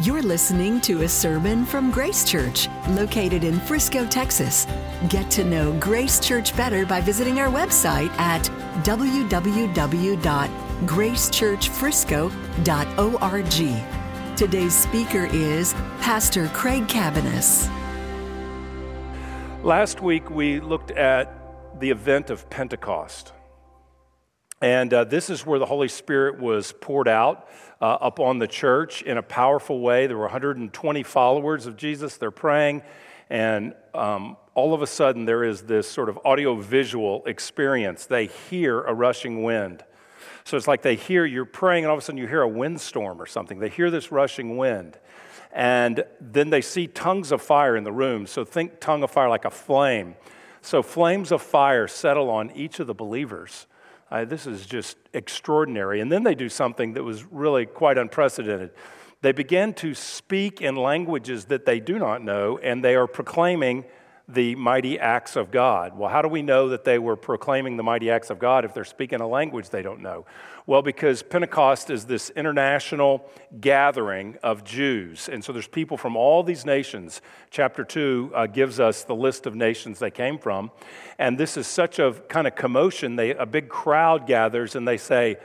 You're listening to a sermon from Grace Church, located in Frisco, Texas. Get to know Grace Church better by visiting our website at www.gracechurchfrisco.org. Today's speaker is Pastor Craig Cabaniss. Last week we looked at the event of Pentecost. And uh, this is where the Holy Spirit was poured out uh, upon the church in a powerful way. There were 120 followers of Jesus. They're praying, and um, all of a sudden there is this sort of audio-visual experience. They hear a rushing wind. So it's like they hear you're praying, and all of a sudden you hear a windstorm or something. They hear this rushing wind. And then they see tongues of fire in the room. So think tongue of fire like a flame. So flames of fire settle on each of the believers. Uh, this is just extraordinary. And then they do something that was really quite unprecedented. They begin to speak in languages that they do not know, and they are proclaiming the mighty acts of God. Well, how do we know that they were proclaiming the mighty acts of God if they're speaking a language they don't know? Well, because Pentecost is this international gathering of Jews. And so there's people from all these nations. Chapter 2 uh, gives us the list of nations they came from. And this is such a kind of commotion. They, a big crowd gathers and they say,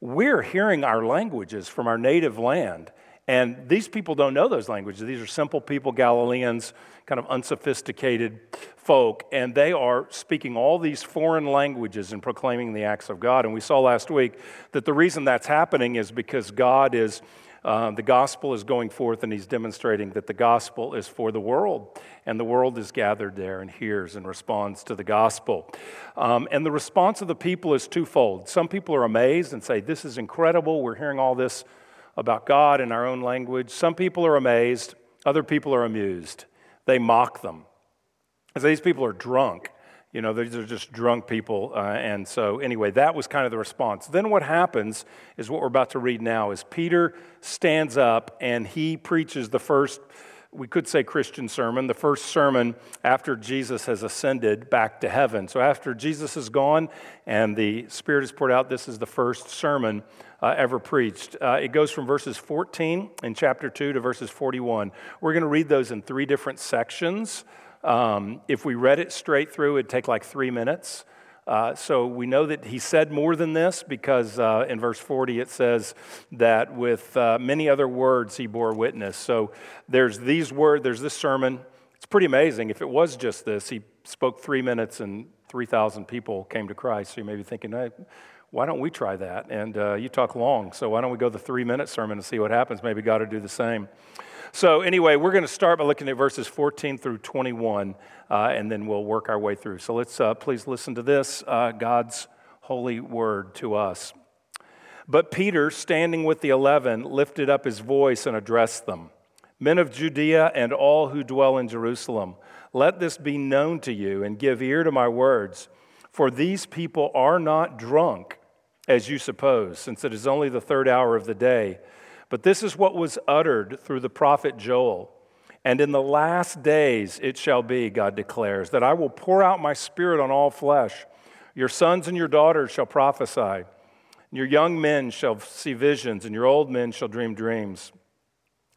We're hearing our languages from our native land. And these people don't know those languages. These are simple people, Galileans, kind of unsophisticated folk, and they are speaking all these foreign languages and proclaiming the acts of God. And we saw last week that the reason that's happening is because God is. Uh, the gospel is going forth, and he's demonstrating that the gospel is for the world, and the world is gathered there and hears and responds to the gospel. Um, and the response of the people is twofold. Some people are amazed and say, This is incredible. We're hearing all this about God in our own language. Some people are amazed, other people are amused. They mock them. So these people are drunk. You know, these are just drunk people. Uh, and so, anyway, that was kind of the response. Then what happens is what we're about to read now is Peter stands up and he preaches the first we could say Christian sermon, the first sermon after Jesus has ascended back to heaven. So after Jesus is gone and the Spirit is poured out, this is the first sermon uh, ever preached. Uh, it goes from verses 14 in chapter 2 to verses 41. We're going to read those in three different sections. Um, if we read it straight through, it'd take like three minutes. Uh, so we know that he said more than this because uh, in verse 40 it says that with uh, many other words he bore witness. So there's these words, there's this sermon. It's pretty amazing. If it was just this, he spoke three minutes and 3,000 people came to Christ. So you may be thinking, hey, why don't we try that? And uh, you talk long, so why don't we go the three minute sermon and see what happens? Maybe God will do the same. So, anyway, we're going to start by looking at verses 14 through 21, uh, and then we'll work our way through. So, let's uh, please listen to this uh, God's holy word to us. But Peter, standing with the eleven, lifted up his voice and addressed them Men of Judea and all who dwell in Jerusalem, let this be known to you, and give ear to my words. For these people are not drunk as you suppose, since it is only the third hour of the day. But this is what was uttered through the prophet Joel. And in the last days it shall be, God declares, that I will pour out my spirit on all flesh. Your sons and your daughters shall prophesy. Your young men shall see visions, and your old men shall dream dreams.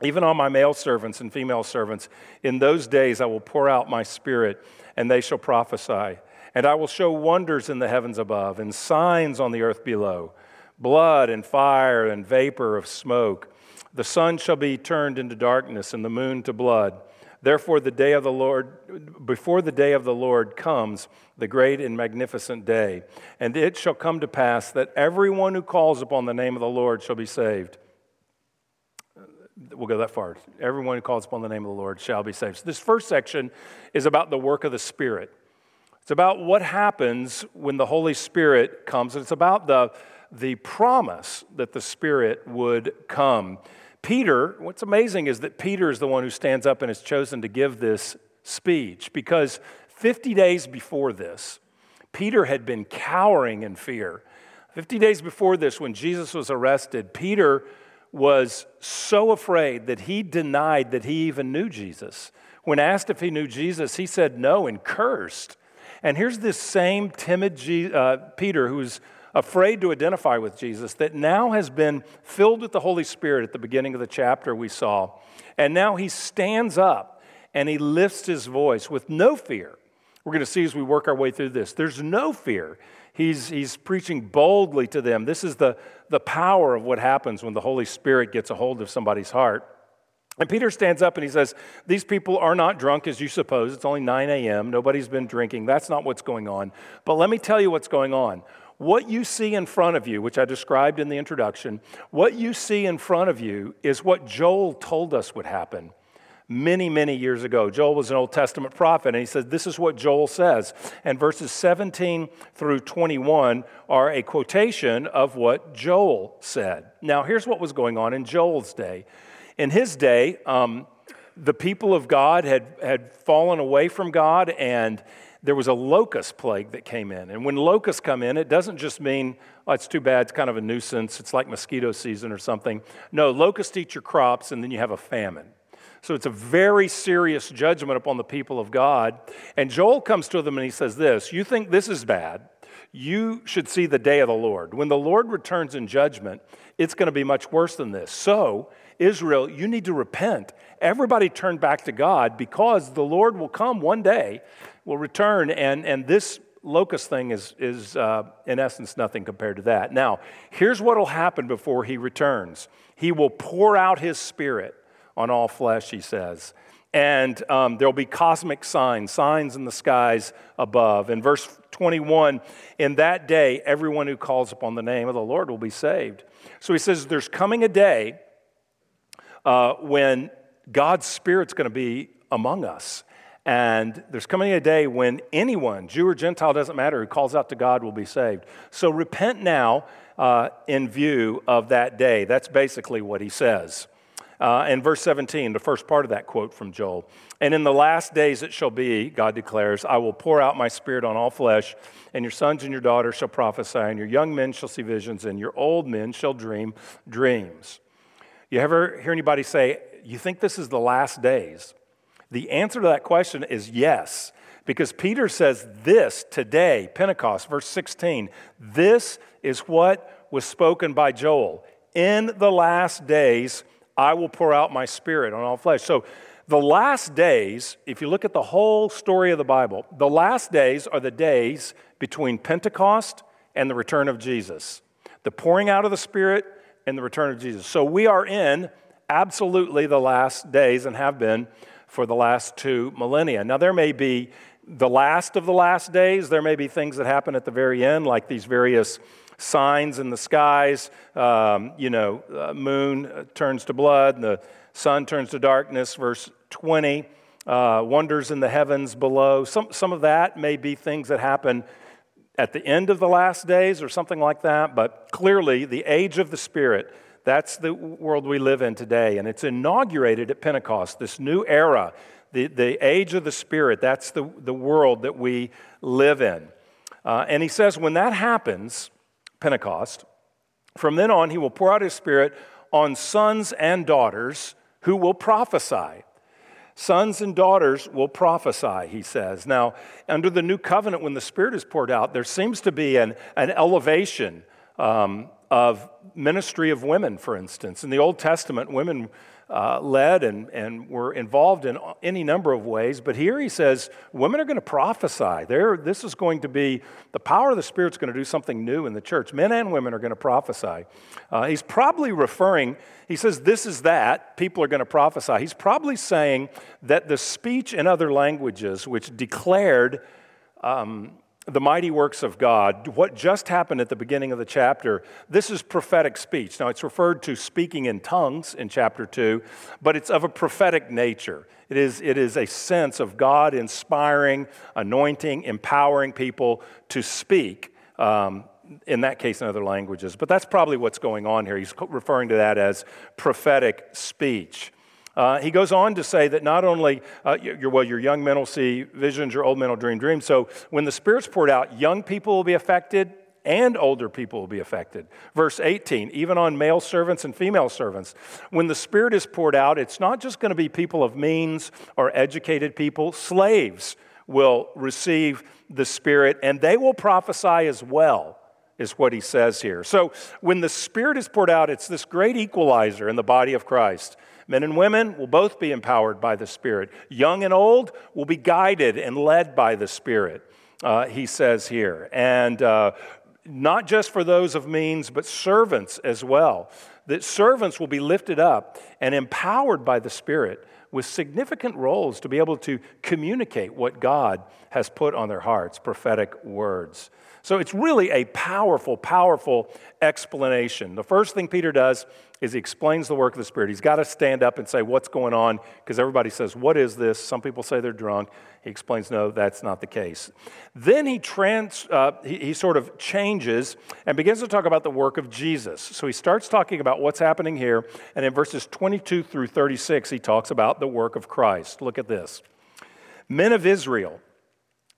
Even on my male servants and female servants, in those days I will pour out my spirit, and they shall prophesy. And I will show wonders in the heavens above and signs on the earth below blood and fire and vapor of smoke. The sun shall be turned into darkness and the moon to blood. Therefore, the day of the Lord, before the day of the Lord comes, the great and magnificent day. And it shall come to pass that everyone who calls upon the name of the Lord shall be saved. We'll go that far. Everyone who calls upon the name of the Lord shall be saved. So this first section is about the work of the Spirit. It's about what happens when the Holy Spirit comes, and it's about the, the promise that the Spirit would come. Peter, what's amazing is that Peter is the one who stands up and is chosen to give this speech because 50 days before this, Peter had been cowering in fear. 50 days before this, when Jesus was arrested, Peter was so afraid that he denied that he even knew Jesus. When asked if he knew Jesus, he said no and cursed. And here's this same timid G, uh, Peter who's afraid to identify with Jesus, that now has been filled with the Holy Spirit at the beginning of the chapter we saw. And now he stands up and he lifts his voice with no fear. We're going to see as we work our way through this. There's no fear. He's, he's preaching boldly to them. This is the, the power of what happens when the Holy Spirit gets a hold of somebody's heart. And Peter stands up and he says, These people are not drunk as you suppose. It's only 9 a.m. Nobody's been drinking. That's not what's going on. But let me tell you what's going on. What you see in front of you, which I described in the introduction, what you see in front of you is what Joel told us would happen many, many years ago. Joel was an Old Testament prophet, and he says, This is what Joel says. And verses 17 through 21 are a quotation of what Joel said. Now, here's what was going on in Joel's day. In his day, um, the people of God had, had fallen away from God, and there was a locust plague that came in. And when locusts come in, it doesn't just mean, oh, it's too bad, it's kind of a nuisance, it's like mosquito season or something. No, locusts eat your crops, and then you have a famine. So it's a very serious judgment upon the people of God. And Joel comes to them and he says this You think this is bad? You should see the day of the Lord. When the Lord returns in judgment, it's going to be much worse than this. So, Israel, you need to repent. Everybody turn back to God because the Lord will come one day, will return, and, and this locust thing is, is uh, in essence nothing compared to that. Now, here's what will happen before he returns He will pour out his spirit on all flesh, he says. And um, there'll be cosmic signs, signs in the skies above. In verse 21, in that day, everyone who calls upon the name of the Lord will be saved. So he says, There's coming a day uh, when God's Spirit's going to be among us. And there's coming a day when anyone, Jew or Gentile, doesn't matter, who calls out to God will be saved. So repent now uh, in view of that day. That's basically what he says. Uh, in verse 17, the first part of that quote from Joel. And in the last days it shall be, God declares, I will pour out my spirit on all flesh, and your sons and your daughters shall prophesy, and your young men shall see visions, and your old men shall dream dreams. You ever hear anybody say, You think this is the last days? The answer to that question is yes, because Peter says this today, Pentecost, verse 16. This is what was spoken by Joel. In the last days, I will pour out my spirit on all flesh. So, the last days, if you look at the whole story of the Bible, the last days are the days between Pentecost and the return of Jesus. The pouring out of the Spirit and the return of Jesus. So we are in absolutely the last days and have been for the last two millennia. Now, there may be the last of the last days, there may be things that happen at the very end, like these various signs in the skies. Um, you know, uh, moon turns to blood, and the sun turns to darkness, verse 20. Uh, wonders in the heavens below. Some, some of that may be things that happen at the end of the last days or something like that, but clearly the age of the Spirit, that's the world we live in today. And it's inaugurated at Pentecost, this new era, the, the age of the Spirit, that's the, the world that we live in. Uh, and he says, when that happens, Pentecost, from then on, he will pour out his Spirit on sons and daughters who will prophesy. Sons and daughters will prophesy, he says. Now, under the new covenant, when the Spirit is poured out, there seems to be an, an elevation um, of ministry of women, for instance. In the Old Testament, women uh, led and, and were involved in any number of ways. But here he says women are going to prophesy. They're, this is going to be the power of the Spirit's going to do something new in the church. Men and women are going to prophesy. Uh, he's probably referring, he says, this is that. People are going to prophesy. He's probably saying that the speech in other languages, which declared um, the mighty works of God, what just happened at the beginning of the chapter, this is prophetic speech. Now, it's referred to speaking in tongues in chapter 2, but it's of a prophetic nature. It is, it is a sense of God inspiring, anointing, empowering people to speak, um, in that case, in other languages. But that's probably what's going on here. He's referring to that as prophetic speech. Uh, he goes on to say that not only, uh, your, well, your young men will see visions, your old men will dream dreams. So when the Spirit's poured out, young people will be affected and older people will be affected. Verse 18, even on male servants and female servants. When the Spirit is poured out, it's not just going to be people of means or educated people, slaves will receive the Spirit and they will prophesy as well. is what he says here. So when the Spirit is poured out, it's this great equalizer in the body of Christ. Men and women will both be empowered by the Spirit. Young and old will be guided and led by the Spirit, uh, he says here. And uh, not just for those of means, but servants as well. That servants will be lifted up and empowered by the Spirit with significant roles to be able to communicate what God has put on their hearts, prophetic words. So it's really a powerful, powerful explanation. The first thing Peter does is he explains the work of the Spirit. He's got to stand up and say, What's going on? Because everybody says, What is this? Some people say they're drunk. He explains, No, that's not the case. Then he, trans, uh, he, he sort of changes and begins to talk about the work of Jesus. So he starts talking about what's happening here. And in verses 22 through 36, he talks about the work of Christ. Look at this. Men of Israel,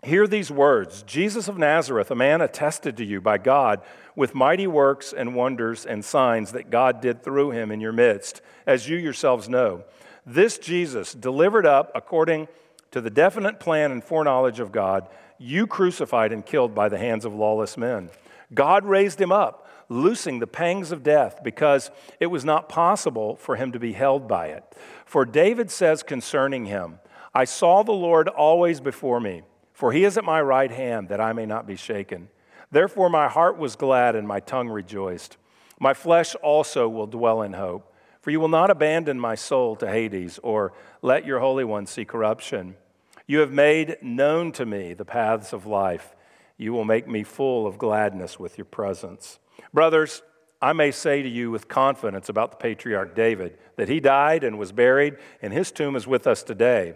Hear these words Jesus of Nazareth, a man attested to you by God with mighty works and wonders and signs that God did through him in your midst, as you yourselves know. This Jesus, delivered up according to the definite plan and foreknowledge of God, you crucified and killed by the hands of lawless men. God raised him up, loosing the pangs of death, because it was not possible for him to be held by it. For David says concerning him, I saw the Lord always before me for he is at my right hand, that I may not be shaken. Therefore, my heart was glad and my tongue rejoiced. My flesh also will dwell in hope. For you will not abandon my soul to Hades, or let your Holy One see corruption. You have made known to me the paths of life. You will make me full of gladness with your presence. Brothers, I may say to you with confidence about the patriarch David that he died and was buried, and his tomb is with us today.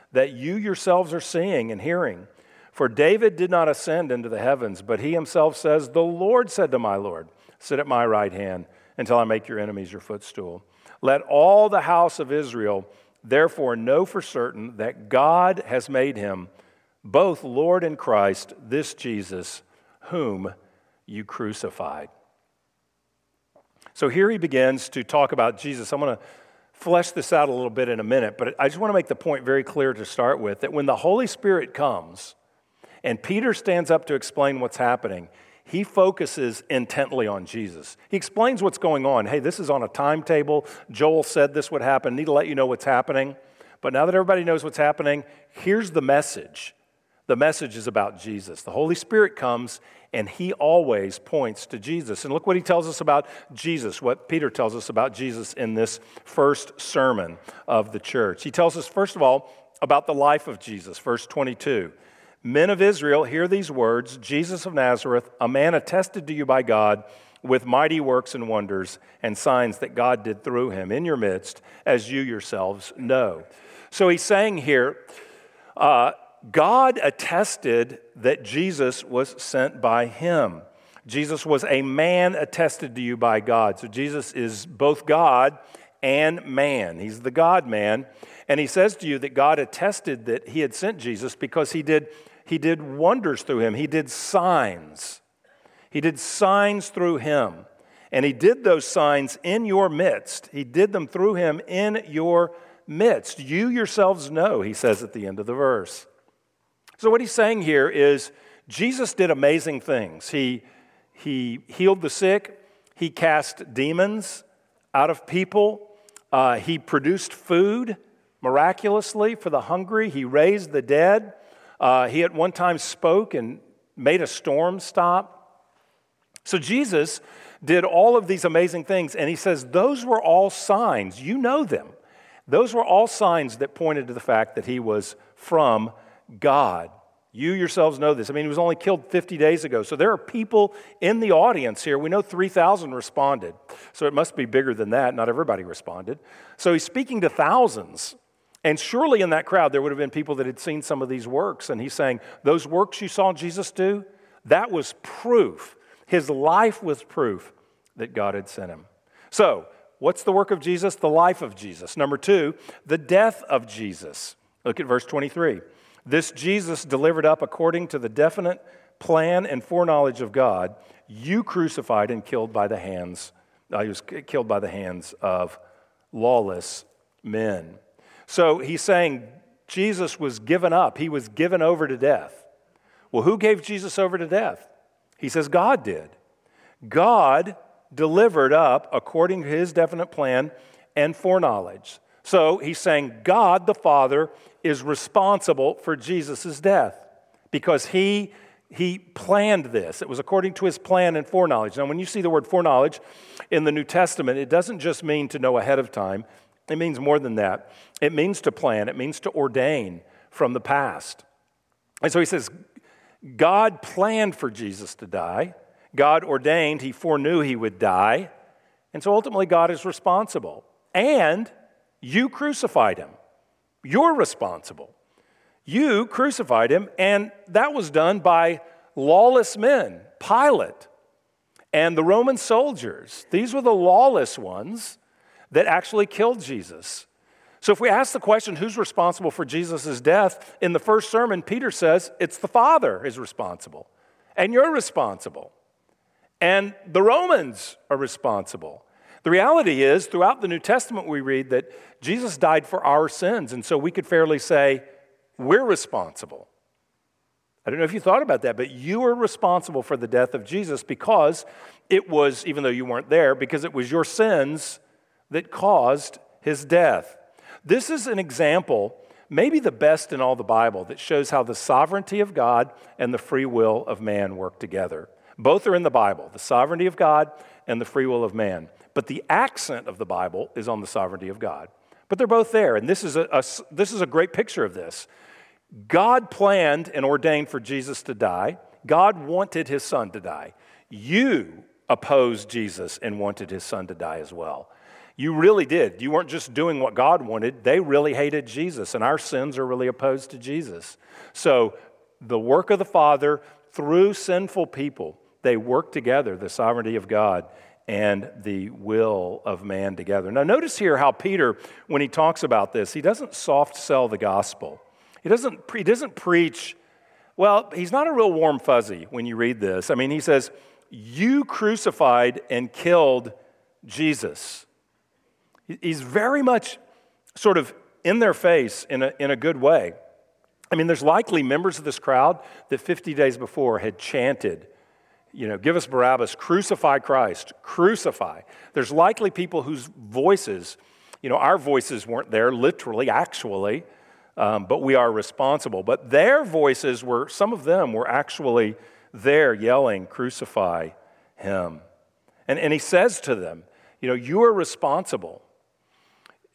that you yourselves are seeing and hearing. For David did not ascend into the heavens, but he himself says, The Lord said to my Lord, Sit at my right hand until I make your enemies your footstool. Let all the house of Israel therefore know for certain that God has made him both Lord and Christ, this Jesus, whom you crucified. So here he begins to talk about Jesus. I'm going to flesh this out a little bit in a minute, but I just want to make the point very clear to start with that when the Holy Spirit comes and Peter stands up to explain what's happening, he focuses intently on Jesus. He explains what's going on. Hey, this is on a timetable. Joel said this would happen. Need to let you know what's happening. But now that everybody knows what's happening, here's the message. The message is about Jesus. The Holy Spirit comes and he always points to Jesus. And look what he tells us about Jesus, what Peter tells us about Jesus in this first sermon of the church. He tells us, first of all, about the life of Jesus, verse 22. Men of Israel, hear these words Jesus of Nazareth, a man attested to you by God with mighty works and wonders and signs that God did through him in your midst, as you yourselves know. So he's saying here, uh, God attested that Jesus was sent by him. Jesus was a man attested to you by God. So Jesus is both God and man. He's the God man. And he says to you that God attested that he had sent Jesus because he did, he did wonders through him, he did signs. He did signs through him. And he did those signs in your midst. He did them through him in your midst. You yourselves know, he says at the end of the verse. So, what he's saying here is Jesus did amazing things. He, he healed the sick, he cast demons out of people, uh, he produced food miraculously for the hungry, he raised the dead. Uh, he at one time spoke and made a storm stop. So, Jesus did all of these amazing things, and he says those were all signs. You know them. Those were all signs that pointed to the fact that he was from God. You yourselves know this. I mean, he was only killed 50 days ago. So there are people in the audience here. We know 3,000 responded. So it must be bigger than that. Not everybody responded. So he's speaking to thousands. And surely in that crowd, there would have been people that had seen some of these works. And he's saying, Those works you saw Jesus do, that was proof His life was proof that God had sent him. So, what's the work of Jesus? The life of Jesus. Number two, the death of Jesus. Look at verse 23. This Jesus delivered up according to the definite plan and foreknowledge of God, you crucified and killed by the hands, uh, he was killed by the hands of lawless men. So he's saying Jesus was given up, he was given over to death. Well, who gave Jesus over to death? He says God did. God delivered up according to his definite plan and foreknowledge. So he's saying God the Father is responsible for Jesus' death because he, he planned this. It was according to his plan and foreknowledge. Now, when you see the word foreknowledge in the New Testament, it doesn't just mean to know ahead of time, it means more than that. It means to plan, it means to ordain from the past. And so he says, God planned for Jesus to die. God ordained, he foreknew he would die. And so ultimately, God is responsible. And you crucified him. You're responsible. You crucified him, and that was done by lawless men, Pilate, and the Roman soldiers. These were the lawless ones that actually killed Jesus. So, if we ask the question, who's responsible for Jesus' death, in the first sermon, Peter says it's the Father is responsible, and you're responsible, and the Romans are responsible. The reality is, throughout the New Testament, we read that Jesus died for our sins, and so we could fairly say we're responsible. I don't know if you thought about that, but you are responsible for the death of Jesus because it was, even though you weren't there, because it was your sins that caused his death. This is an example, maybe the best in all the Bible, that shows how the sovereignty of God and the free will of man work together. Both are in the Bible the sovereignty of God and the free will of man. But the accent of the Bible is on the sovereignty of God. But they're both there, and this is a, a, this is a great picture of this. God planned and ordained for Jesus to die. God wanted his son to die. You opposed Jesus and wanted his son to die as well. You really did. You weren't just doing what God wanted, they really hated Jesus, and our sins are really opposed to Jesus. So, the work of the Father through sinful people, they work together, the sovereignty of God and the will of man together. Now, notice here how Peter, when he talks about this, he doesn't soft sell the gospel. He doesn't, he doesn't preach, well, he's not a real warm fuzzy when you read this. I mean, he says, You crucified and killed Jesus. He's very much sort of in their face in a, in a good way. I mean, there's likely members of this crowd that 50 days before had chanted, you know, give us Barabbas, crucify Christ, crucify. There's likely people whose voices, you know, our voices weren't there literally, actually, um, but we are responsible. But their voices were, some of them were actually there yelling, crucify him. And, and he says to them, you know, you are responsible.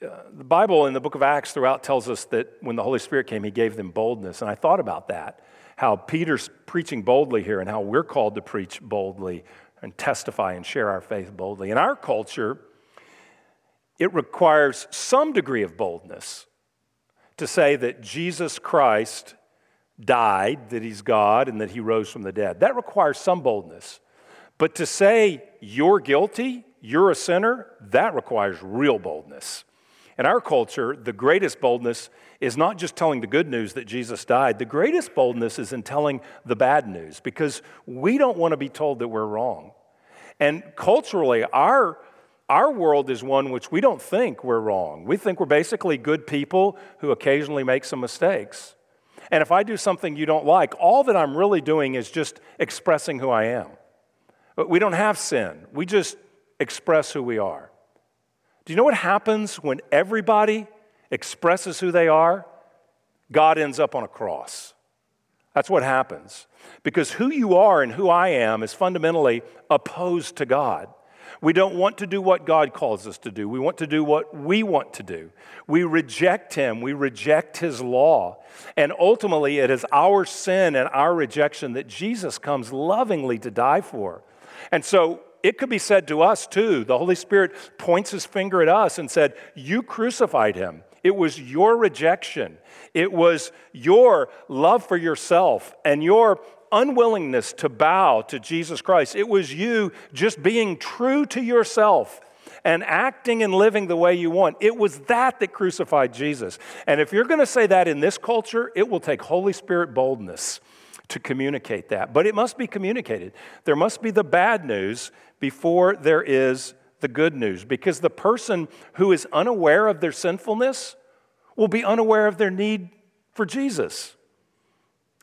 Uh, the Bible in the book of Acts throughout tells us that when the Holy Spirit came, he gave them boldness. And I thought about that how Peter's preaching boldly here and how we're called to preach boldly and testify and share our faith boldly. In our culture, it requires some degree of boldness to say that Jesus Christ died, that he's God, and that he rose from the dead. That requires some boldness. But to say you're guilty, you're a sinner, that requires real boldness. In our culture, the greatest boldness is not just telling the good news that Jesus died, the greatest boldness is in telling the bad news because we don't want to be told that we're wrong. And culturally, our, our world is one which we don't think we're wrong. We think we're basically good people who occasionally make some mistakes. And if I do something you don't like, all that I'm really doing is just expressing who I am. But we don't have sin, we just express who we are. Do you know what happens when everybody expresses who they are? God ends up on a cross. That's what happens. Because who you are and who I am is fundamentally opposed to God. We don't want to do what God calls us to do. We want to do what we want to do. We reject Him. We reject His law. And ultimately, it is our sin and our rejection that Jesus comes lovingly to die for. And so it could be said to us too. The Holy Spirit points his finger at us and said, You crucified him. It was your rejection, it was your love for yourself and your unwillingness to bow to Jesus Christ. It was you just being true to yourself and acting and living the way you want. It was that that crucified Jesus. And if you're going to say that in this culture, it will take Holy Spirit boldness to communicate that. But it must be communicated. There must be the bad news before there is the good news because the person who is unaware of their sinfulness will be unaware of their need for Jesus.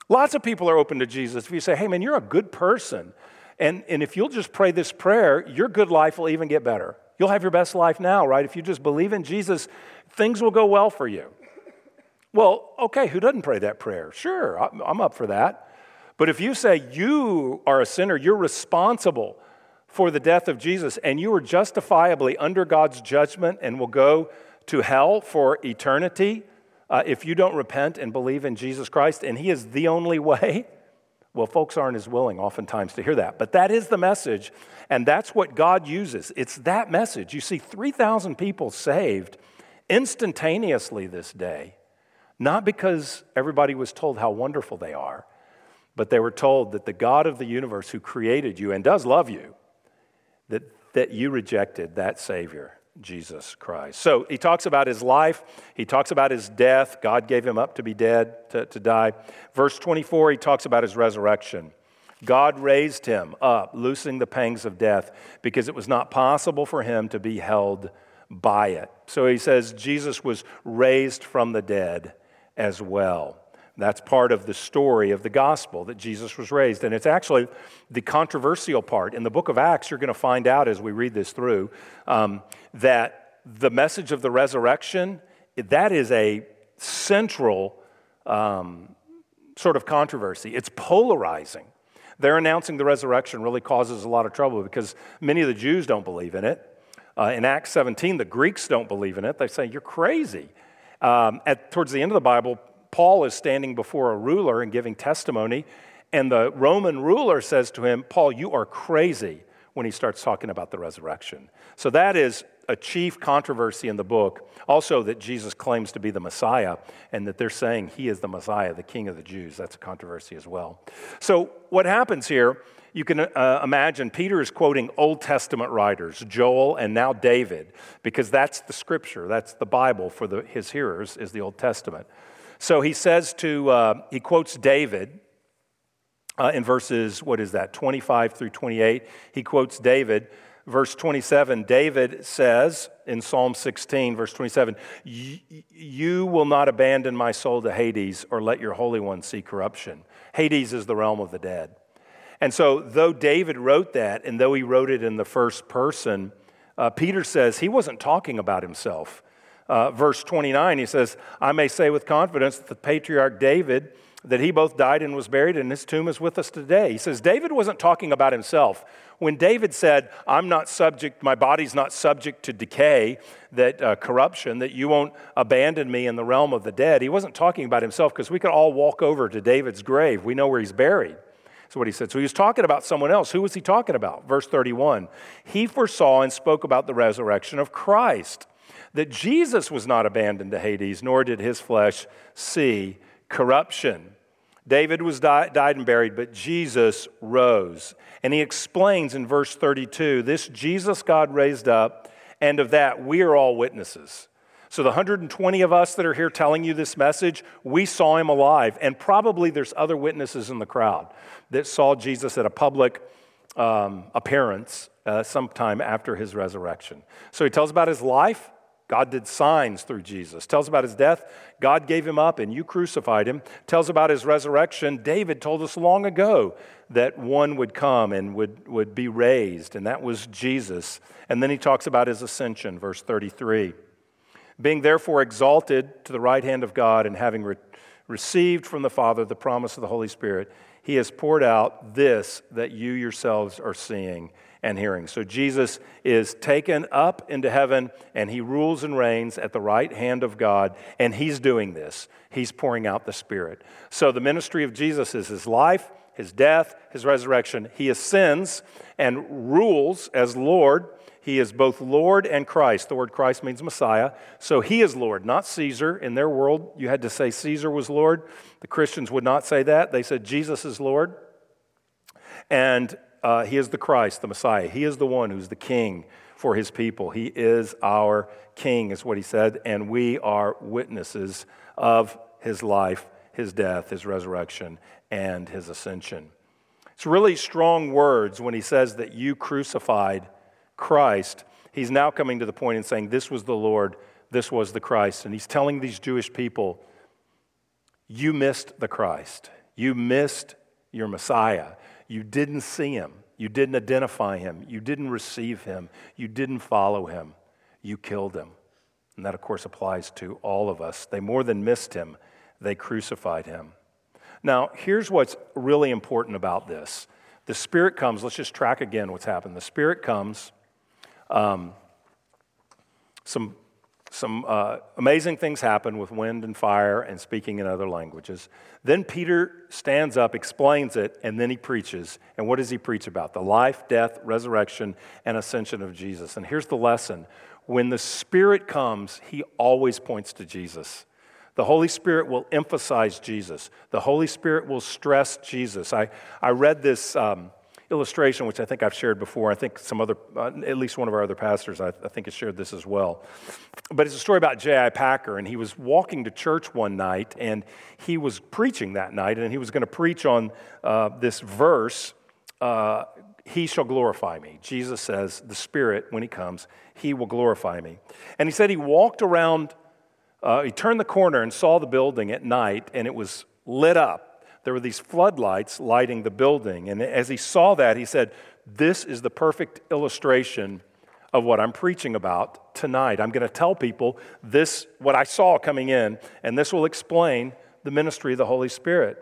Lots of people are open to Jesus. If you say, hey, man, you're a good person, and, and if you'll just pray this prayer, your good life will even get better. You'll have your best life now, right? If you just believe in Jesus, things will go well for you. Well, okay, who doesn't pray that prayer? Sure, I'm up for that. But if you say you are a sinner, you're responsible for the death of Jesus, and you are justifiably under God's judgment and will go to hell for eternity uh, if you don't repent and believe in Jesus Christ, and He is the only way, well, folks aren't as willing oftentimes to hear that. But that is the message, and that's what God uses. It's that message. You see 3,000 people saved instantaneously this day, not because everybody was told how wonderful they are, but they were told that the God of the universe who created you and does love you, that, that you rejected that Savior. Jesus Christ. So he talks about his life, he talks about his death. God gave him up to be dead, to, to die. Verse 24, he talks about his resurrection. God raised him up, loosing the pangs of death, because it was not possible for him to be held by it. So he says Jesus was raised from the dead as well. That's part of the story of the gospel that Jesus was raised. And it's actually the controversial part. In the book of Acts, you're going to find out as we read this through um, that the message of the resurrection, that is a central um, sort of controversy. It's polarizing. Their announcing the resurrection really causes a lot of trouble because many of the Jews don't believe in it. Uh, in Acts 17, the Greeks don't believe in it. They say, You're crazy. Um, at, towards the end of the Bible, Paul is standing before a ruler and giving testimony, and the Roman ruler says to him, Paul, you are crazy when he starts talking about the resurrection. So that is a chief controversy in the book. Also, that Jesus claims to be the Messiah and that they're saying he is the Messiah, the King of the Jews. That's a controversy as well. So, what happens here, you can uh, imagine Peter is quoting Old Testament writers, Joel and now David, because that's the scripture, that's the Bible for the, his hearers, is the Old Testament. So he says to, uh, he quotes David uh, in verses, what is that, 25 through 28. He quotes David. Verse 27, David says in Psalm 16, verse 27, You will not abandon my soul to Hades or let your Holy One see corruption. Hades is the realm of the dead. And so, though David wrote that, and though he wrote it in the first person, uh, Peter says he wasn't talking about himself uh, verse 29, he says, I may say with confidence that the patriarch David, that he both died and was buried, and his tomb is with us today. He says, David wasn't talking about himself. When David said, I'm not subject, my body's not subject to decay, that uh, corruption, that you won't abandon me in the realm of the dead, he wasn't talking about himself because we could all walk over to David's grave. We know where he's buried. That's what he said. So he was talking about someone else. Who was he talking about? Verse 31 He foresaw and spoke about the resurrection of Christ that Jesus was not abandoned to Hades, nor did his flesh see corruption. David was di- died and buried, but Jesus rose. And he explains in verse 32 this Jesus God raised up, and of that we are all witnesses. So, the 120 of us that are here telling you this message, we saw him alive. And probably there's other witnesses in the crowd that saw Jesus at a public um, appearance uh, sometime after his resurrection. So, he tells about his life, God did signs through Jesus. Tells about his death, God gave him up and you crucified him. Tells about his resurrection, David told us long ago that one would come and would, would be raised, and that was Jesus. And then he talks about his ascension, verse 33. Being therefore exalted to the right hand of God and having re- received from the Father the promise of the Holy Spirit, he has poured out this that you yourselves are seeing and hearing. So Jesus is taken up into heaven and he rules and reigns at the right hand of God, and he's doing this. He's pouring out the Spirit. So the ministry of Jesus is his life, his death, his resurrection. He ascends and rules as Lord. He is both Lord and Christ. The word Christ means Messiah. So he is Lord, not Caesar. In their world, you had to say Caesar was Lord. The Christians would not say that. They said Jesus is Lord. And uh, he is the Christ, the Messiah. He is the one who's the king for his people. He is our king, is what he said, and we are witnesses of his life, his death, his resurrection, and his ascension. It's really strong words when he says that you crucified Christ. He's now coming to the point and saying, This was the Lord, this was the Christ. And he's telling these Jewish people, You missed the Christ. You missed your Messiah. You didn't see him. You didn't identify him. You didn't receive him. You didn't follow him. You killed him. And that, of course, applies to all of us. They more than missed him, they crucified him. Now, here's what's really important about this the Spirit comes, let's just track again what's happened. The Spirit comes, um, some, some uh, amazing things happen with wind and fire and speaking in other languages. Then Peter stands up, explains it, and then he preaches. And what does he preach about? The life, death, resurrection, and ascension of Jesus. And here's the lesson when the Spirit comes, he always points to Jesus. The Holy Spirit will emphasize Jesus. The Holy Spirit will stress Jesus. I, I read this um, illustration, which I think I've shared before. I think some other, uh, at least one of our other pastors, I, I think has shared this as well. But it's a story about J.I. Packer, and he was walking to church one night, and he was preaching that night, and he was going to preach on uh, this verse. Uh, he shall glorify me. Jesus says, the Spirit, when He comes, He will glorify me. And He said He walked around uh, he turned the corner and saw the building at night, and it was lit up. There were these floodlights lighting the building. And as he saw that, he said, This is the perfect illustration of what I'm preaching about tonight. I'm going to tell people this, what I saw coming in, and this will explain the ministry of the Holy Spirit.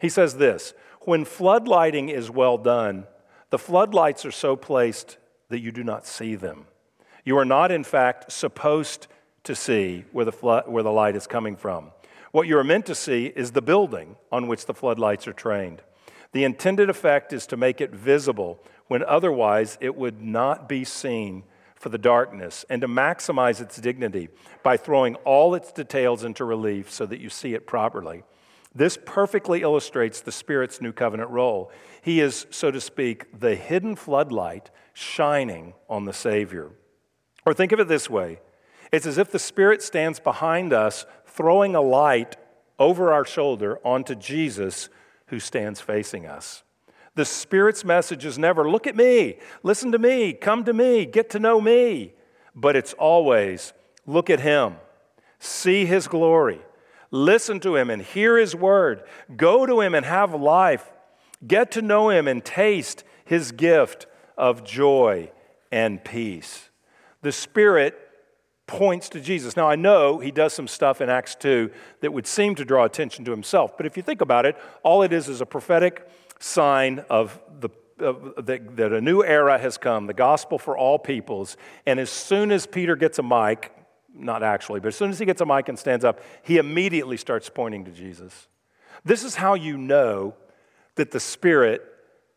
He says this When floodlighting is well done, the floodlights are so placed that you do not see them. You are not, in fact, supposed to see where the, flood, where the light is coming from. What you are meant to see is the building on which the floodlights are trained. The intended effect is to make it visible when otherwise it would not be seen for the darkness and to maximize its dignity by throwing all its details into relief so that you see it properly. This perfectly illustrates the Spirit's new covenant role. He is, so to speak, the hidden floodlight shining on the Savior. Or think of it this way it's as if the Spirit stands behind us, throwing a light over our shoulder onto Jesus who stands facing us. The Spirit's message is never, look at me, listen to me, come to me, get to know me. But it's always, look at Him, see His glory, listen to Him and hear His word, go to Him and have life, get to know Him and taste His gift of joy and peace. The Spirit points to Jesus. Now, I know he does some stuff in Acts 2 that would seem to draw attention to himself, but if you think about it, all it is is a prophetic sign of the that, that a new era has come, the gospel for all peoples. And as soon as Peter gets a mic, not actually, but as soon as he gets a mic and stands up, he immediately starts pointing to Jesus. This is how you know that the Spirit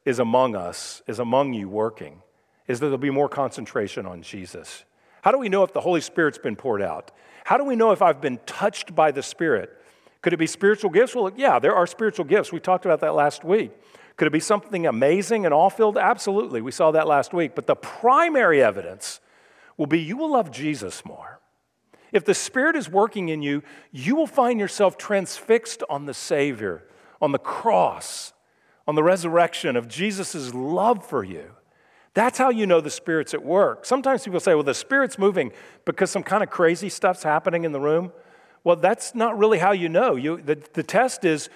is among us, is among you working, is that there'll be more concentration on Jesus. How do we know if the Holy Spirit's been poured out? How do we know if I've been touched by the Spirit? Could it be spiritual gifts? Well, yeah, there are spiritual gifts. We talked about that last week. Could it be something amazing and all filled? Absolutely. We saw that last week. But the primary evidence will be you will love Jesus more. If the Spirit is working in you, you will find yourself transfixed on the Savior, on the cross, on the resurrection of Jesus' love for you. That's how you know the Spirit's at work. Sometimes people say, well, the Spirit's moving because some kind of crazy stuff's happening in the room. Well, that's not really how you know. You, the, the test is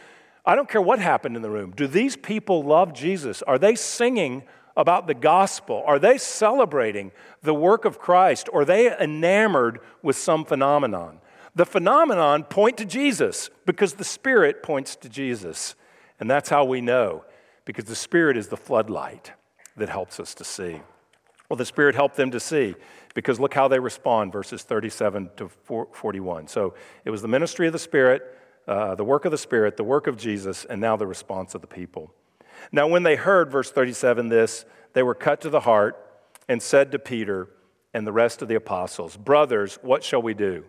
I don't care what happened in the room. Do these people love Jesus? Are they singing about the gospel? Are they celebrating the work of Christ? Or are they enamored with some phenomenon? The phenomenon point to Jesus because the Spirit points to Jesus. And that's how we know because the Spirit is the floodlight that helps us to see. Well, the Spirit helped them to see because look how they respond, verses 37 to 41. So it was the ministry of the Spirit, uh, the work of the Spirit, the work of Jesus, and now the response of the people. Now, when they heard, verse 37, this, they were cut to the heart and said to Peter and the rest of the apostles, Brothers, what shall we do?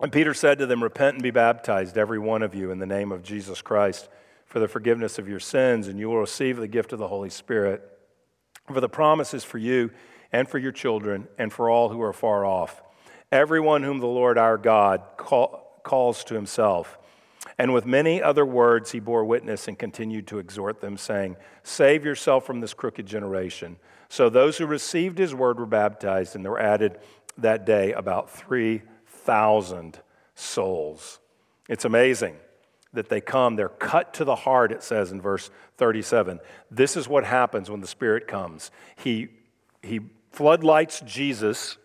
And Peter said to them, Repent and be baptized, every one of you, in the name of Jesus Christ for the forgiveness of your sins, and you will receive the gift of the Holy Spirit. For the promise is for you and for your children and for all who are far off, everyone whom the Lord our God call, calls to himself. And with many other words he bore witness and continued to exhort them, saying, Save yourself from this crooked generation. So those who received his word were baptized, and there were added that day about 3,000 souls. It's amazing that they come. They're cut to the heart, it says in verse 37. This is what happens when the Spirit comes. He, he floodlights Jesus,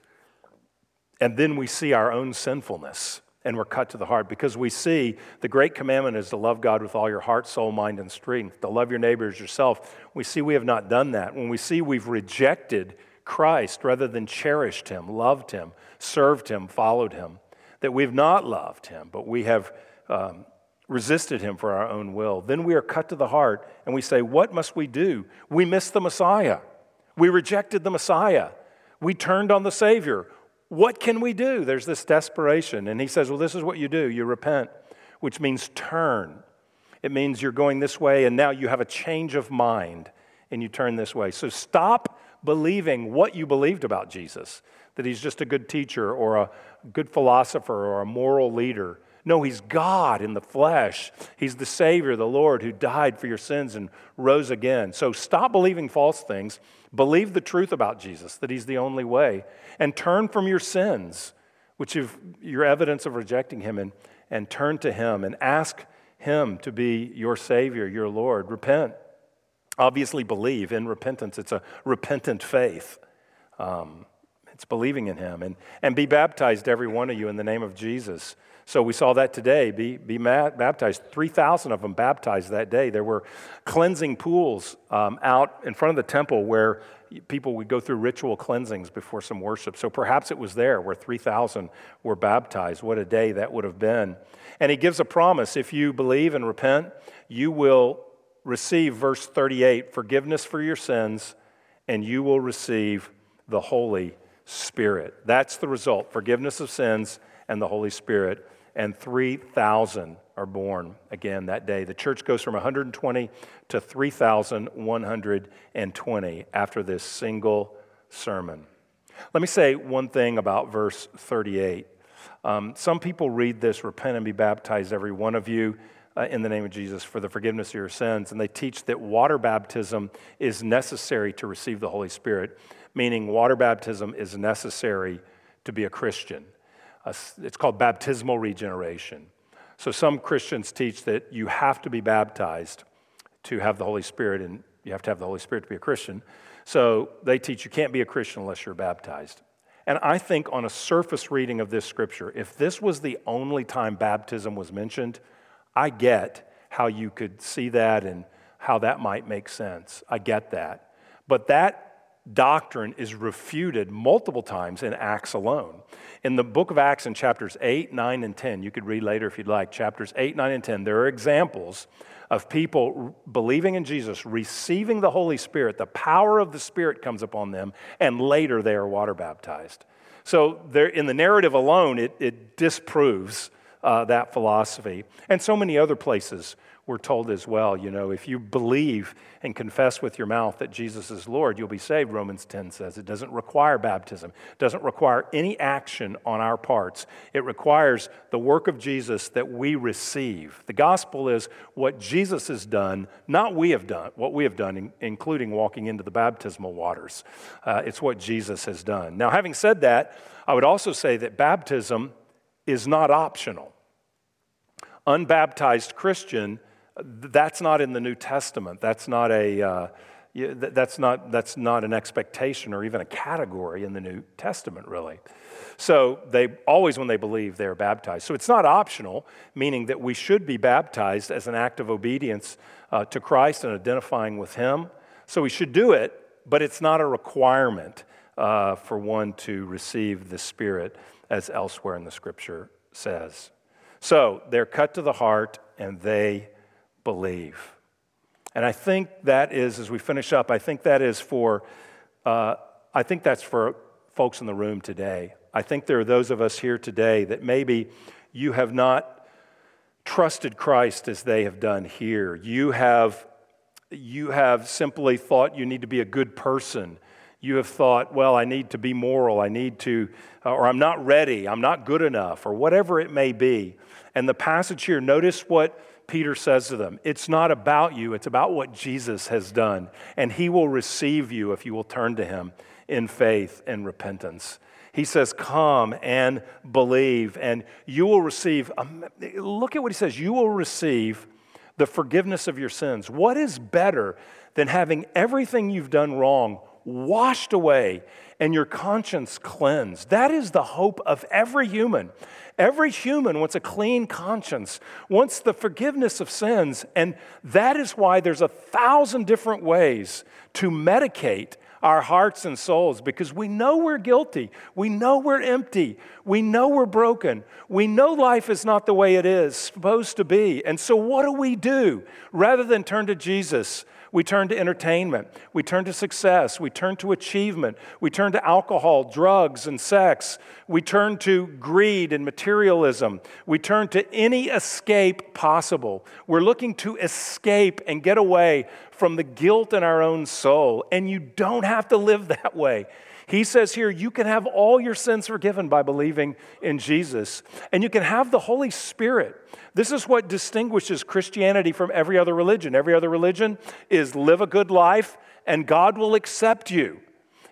and then we see our own sinfulness and we're cut to the heart because we see the great commandment is to love God with all your heart, soul, mind, and strength, to love your neighbor as yourself. We see we have not done that. When we see we've rejected Christ rather than cherished him, loved him, served him, followed him, that we've not loved him, but we have um, resisted him for our own will. Then we are cut to the heart and we say, What must we do? We missed the Messiah. We rejected the Messiah. We turned on the Savior. What can we do? There's this desperation. And he says, Well, this is what you do you repent, which means turn. It means you're going this way and now you have a change of mind and you turn this way. So stop believing what you believed about Jesus that he's just a good teacher or a good philosopher or a moral leader. No, he's God in the flesh. He's the Savior, the Lord, who died for your sins and rose again. So stop believing false things. Believe the truth about Jesus, that he's the only way, and turn from your sins, which are your evidence of rejecting him, and, and turn to him and ask him to be your Savior, your Lord. Repent. Obviously, believe in repentance. It's a repentant faith. Um, it's believing in him. And, and be baptized, every one of you, in the name of Jesus so we saw that today be, be baptized. 3,000 of them baptized that day. There were cleansing pools um, out in front of the temple where people would go through ritual cleansings before some worship. So perhaps it was there where 3,000 were baptized. What a day that would have been. And he gives a promise if you believe and repent, you will receive, verse 38, forgiveness for your sins, and you will receive the Holy Spirit. That's the result forgiveness of sins and the Holy Spirit and 3,000 are born again that day. The church goes from 120 to 3,120 after this single sermon. Let me say one thing about verse 38. Um, some people read this, repent and be baptized, every one of you, uh, in the name of Jesus for the forgiveness of your sins, and they teach that water baptism is necessary to receive the Holy Spirit, meaning water baptism is necessary to be a Christian it's called baptismal regeneration. So some Christians teach that you have to be baptized to have the Holy Spirit, and you have to have the Holy Spirit to be a Christian. So they teach you can't be a Christian unless you're baptized. And I think on a surface reading of this scripture, if this was the only time baptism was mentioned, I get how you could see that and how that might make sense. I get that. But that doctrine is refuted multiple times in Acts alone. In the book of Acts, in chapters 8, 9, and 10, you could read later if you'd like, chapters 8, 9, and 10, there are examples of people believing in Jesus, receiving the Holy Spirit. The power of the Spirit comes upon them, and later they are water baptized. So, there, in the narrative alone, it, it disproves uh, that philosophy. And so many other places we're told as well, you know, if you believe and confess with your mouth that Jesus is Lord, you'll be saved, Romans 10 says. It doesn't require baptism, it doesn't require any action on our parts. It requires the work of Jesus that we receive. The gospel is what Jesus has done, not we have done, what we have done, including walking into the baptismal waters. Uh, it's what Jesus has done. Now, having said that, I would also say that baptism is not optional. Unbaptized Christian that's not in the New Testament. That's not a. Uh, that's not, that's not an expectation or even a category in the New Testament, really. So they always, when they believe, they're baptized. So it's not optional, meaning that we should be baptized as an act of obedience uh, to Christ and identifying with Him. So we should do it, but it's not a requirement uh, for one to receive the Spirit, as elsewhere in the Scripture says. So they're cut to the heart and they believe. And I think that is, as we finish up, I think that is for, uh, I think that's for folks in the room today. I think there are those of us here today that maybe you have not trusted Christ as they have done here. You have, you have simply thought you need to be a good person. You have thought, well, I need to be moral, I need to, uh, or I'm not ready, I'm not good enough, or whatever it may be. And the passage here, notice what Peter says to them It's not about you, it's about what Jesus has done. And he will receive you if you will turn to him in faith and repentance. He says, Come and believe, and you will receive. Um, look at what he says you will receive the forgiveness of your sins. What is better than having everything you've done wrong washed away and your conscience cleansed? That is the hope of every human. Every human wants a clean conscience, wants the forgiveness of sins, and that is why there's a thousand different ways to medicate our hearts and souls because we know we're guilty. We know we're empty. We know we're broken. We know life is not the way it is supposed to be. And so, what do we do? Rather than turn to Jesus, we turn to entertainment. We turn to success. We turn to achievement. We turn to alcohol, drugs, and sex. We turn to greed and materialism. We turn to any escape possible. We're looking to escape and get away from the guilt in our own soul. And you don't have to live that way. He says here, you can have all your sins forgiven by believing in Jesus, and you can have the Holy Spirit. This is what distinguishes Christianity from every other religion. Every other religion is live a good life, and God will accept you.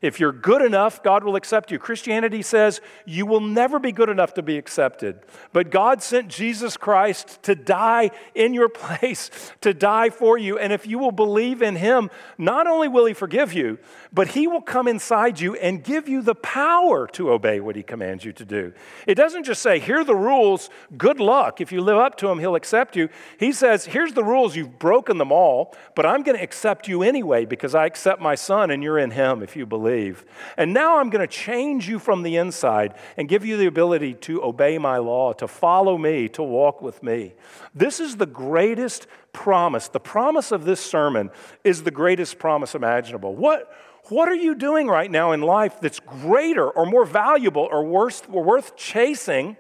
If you're good enough, God will accept you. Christianity says you will never be good enough to be accepted. But God sent Jesus Christ to die in your place, to die for you. And if you will believe in Him, not only will He forgive you, but He will come inside you and give you the power to obey what He commands you to do. It doesn't just say, here are the rules, good luck. If you live up to them, He'll accept you. He says, here's the rules, you've broken them all, but I'm going to accept you anyway because I accept my Son and you're in Him if you believe. And now I'm going to change you from the inside and give you the ability to obey my law, to follow me, to walk with me. This is the greatest promise. The promise of this sermon is the greatest promise imaginable. What, what are you doing right now in life that's greater or more valuable or worth, or worth chasing?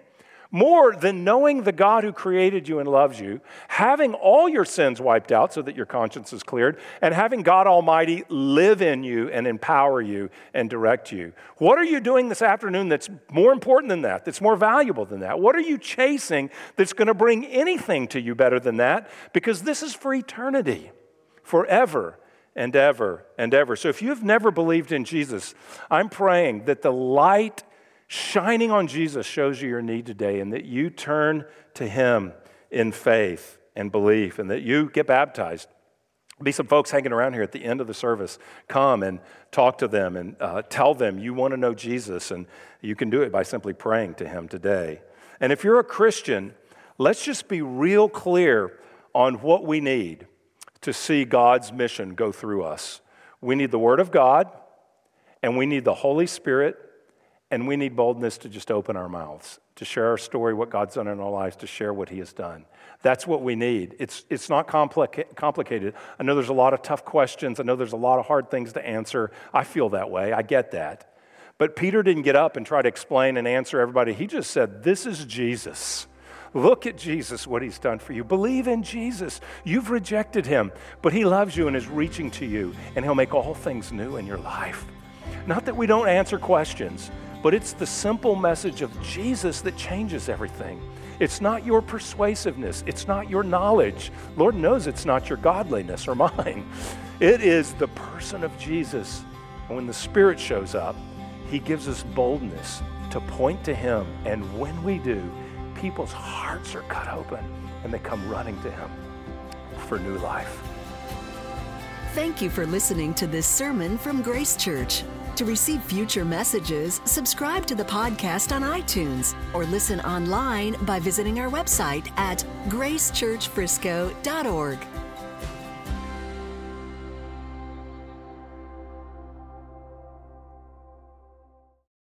More than knowing the God who created you and loves you, having all your sins wiped out so that your conscience is cleared, and having God Almighty live in you and empower you and direct you. What are you doing this afternoon that's more important than that, that's more valuable than that? What are you chasing that's going to bring anything to you better than that? Because this is for eternity, forever and ever and ever. So if you've never believed in Jesus, I'm praying that the light shining on Jesus shows you your need today and that you turn to Him in faith and belief and that you get baptized. Be some folks hanging around here at the end of the service. Come and talk to them and uh, tell them you want to know Jesus, and you can do it by simply praying to Him today. And if you're a Christian, let's just be real clear on what we need to see God's mission go through us. We need the Word of God, and we need the Holy Spirit and we need boldness to just open our mouths, to share our story, what God's done in our lives, to share what He has done. That's what we need. It's, it's not complica- complicated. I know there's a lot of tough questions. I know there's a lot of hard things to answer. I feel that way. I get that. But Peter didn't get up and try to explain and answer everybody. He just said, This is Jesus. Look at Jesus, what he's done for you. Believe in Jesus. You've rejected him, but he loves you and is reaching to you, and he'll make all things new in your life. Not that we don't answer questions, but it's the simple message of Jesus that changes everything. It's not your persuasiveness, it's not your knowledge. Lord knows it's not your godliness or mine. It is the person of Jesus. And when the Spirit shows up, He gives us boldness to point to Him. And when we do, people's hearts are cut open and they come running to Him for new life. Thank you for listening to this sermon from Grace Church. To receive future messages, subscribe to the podcast on iTunes or listen online by visiting our website at gracechurchfrisco.org.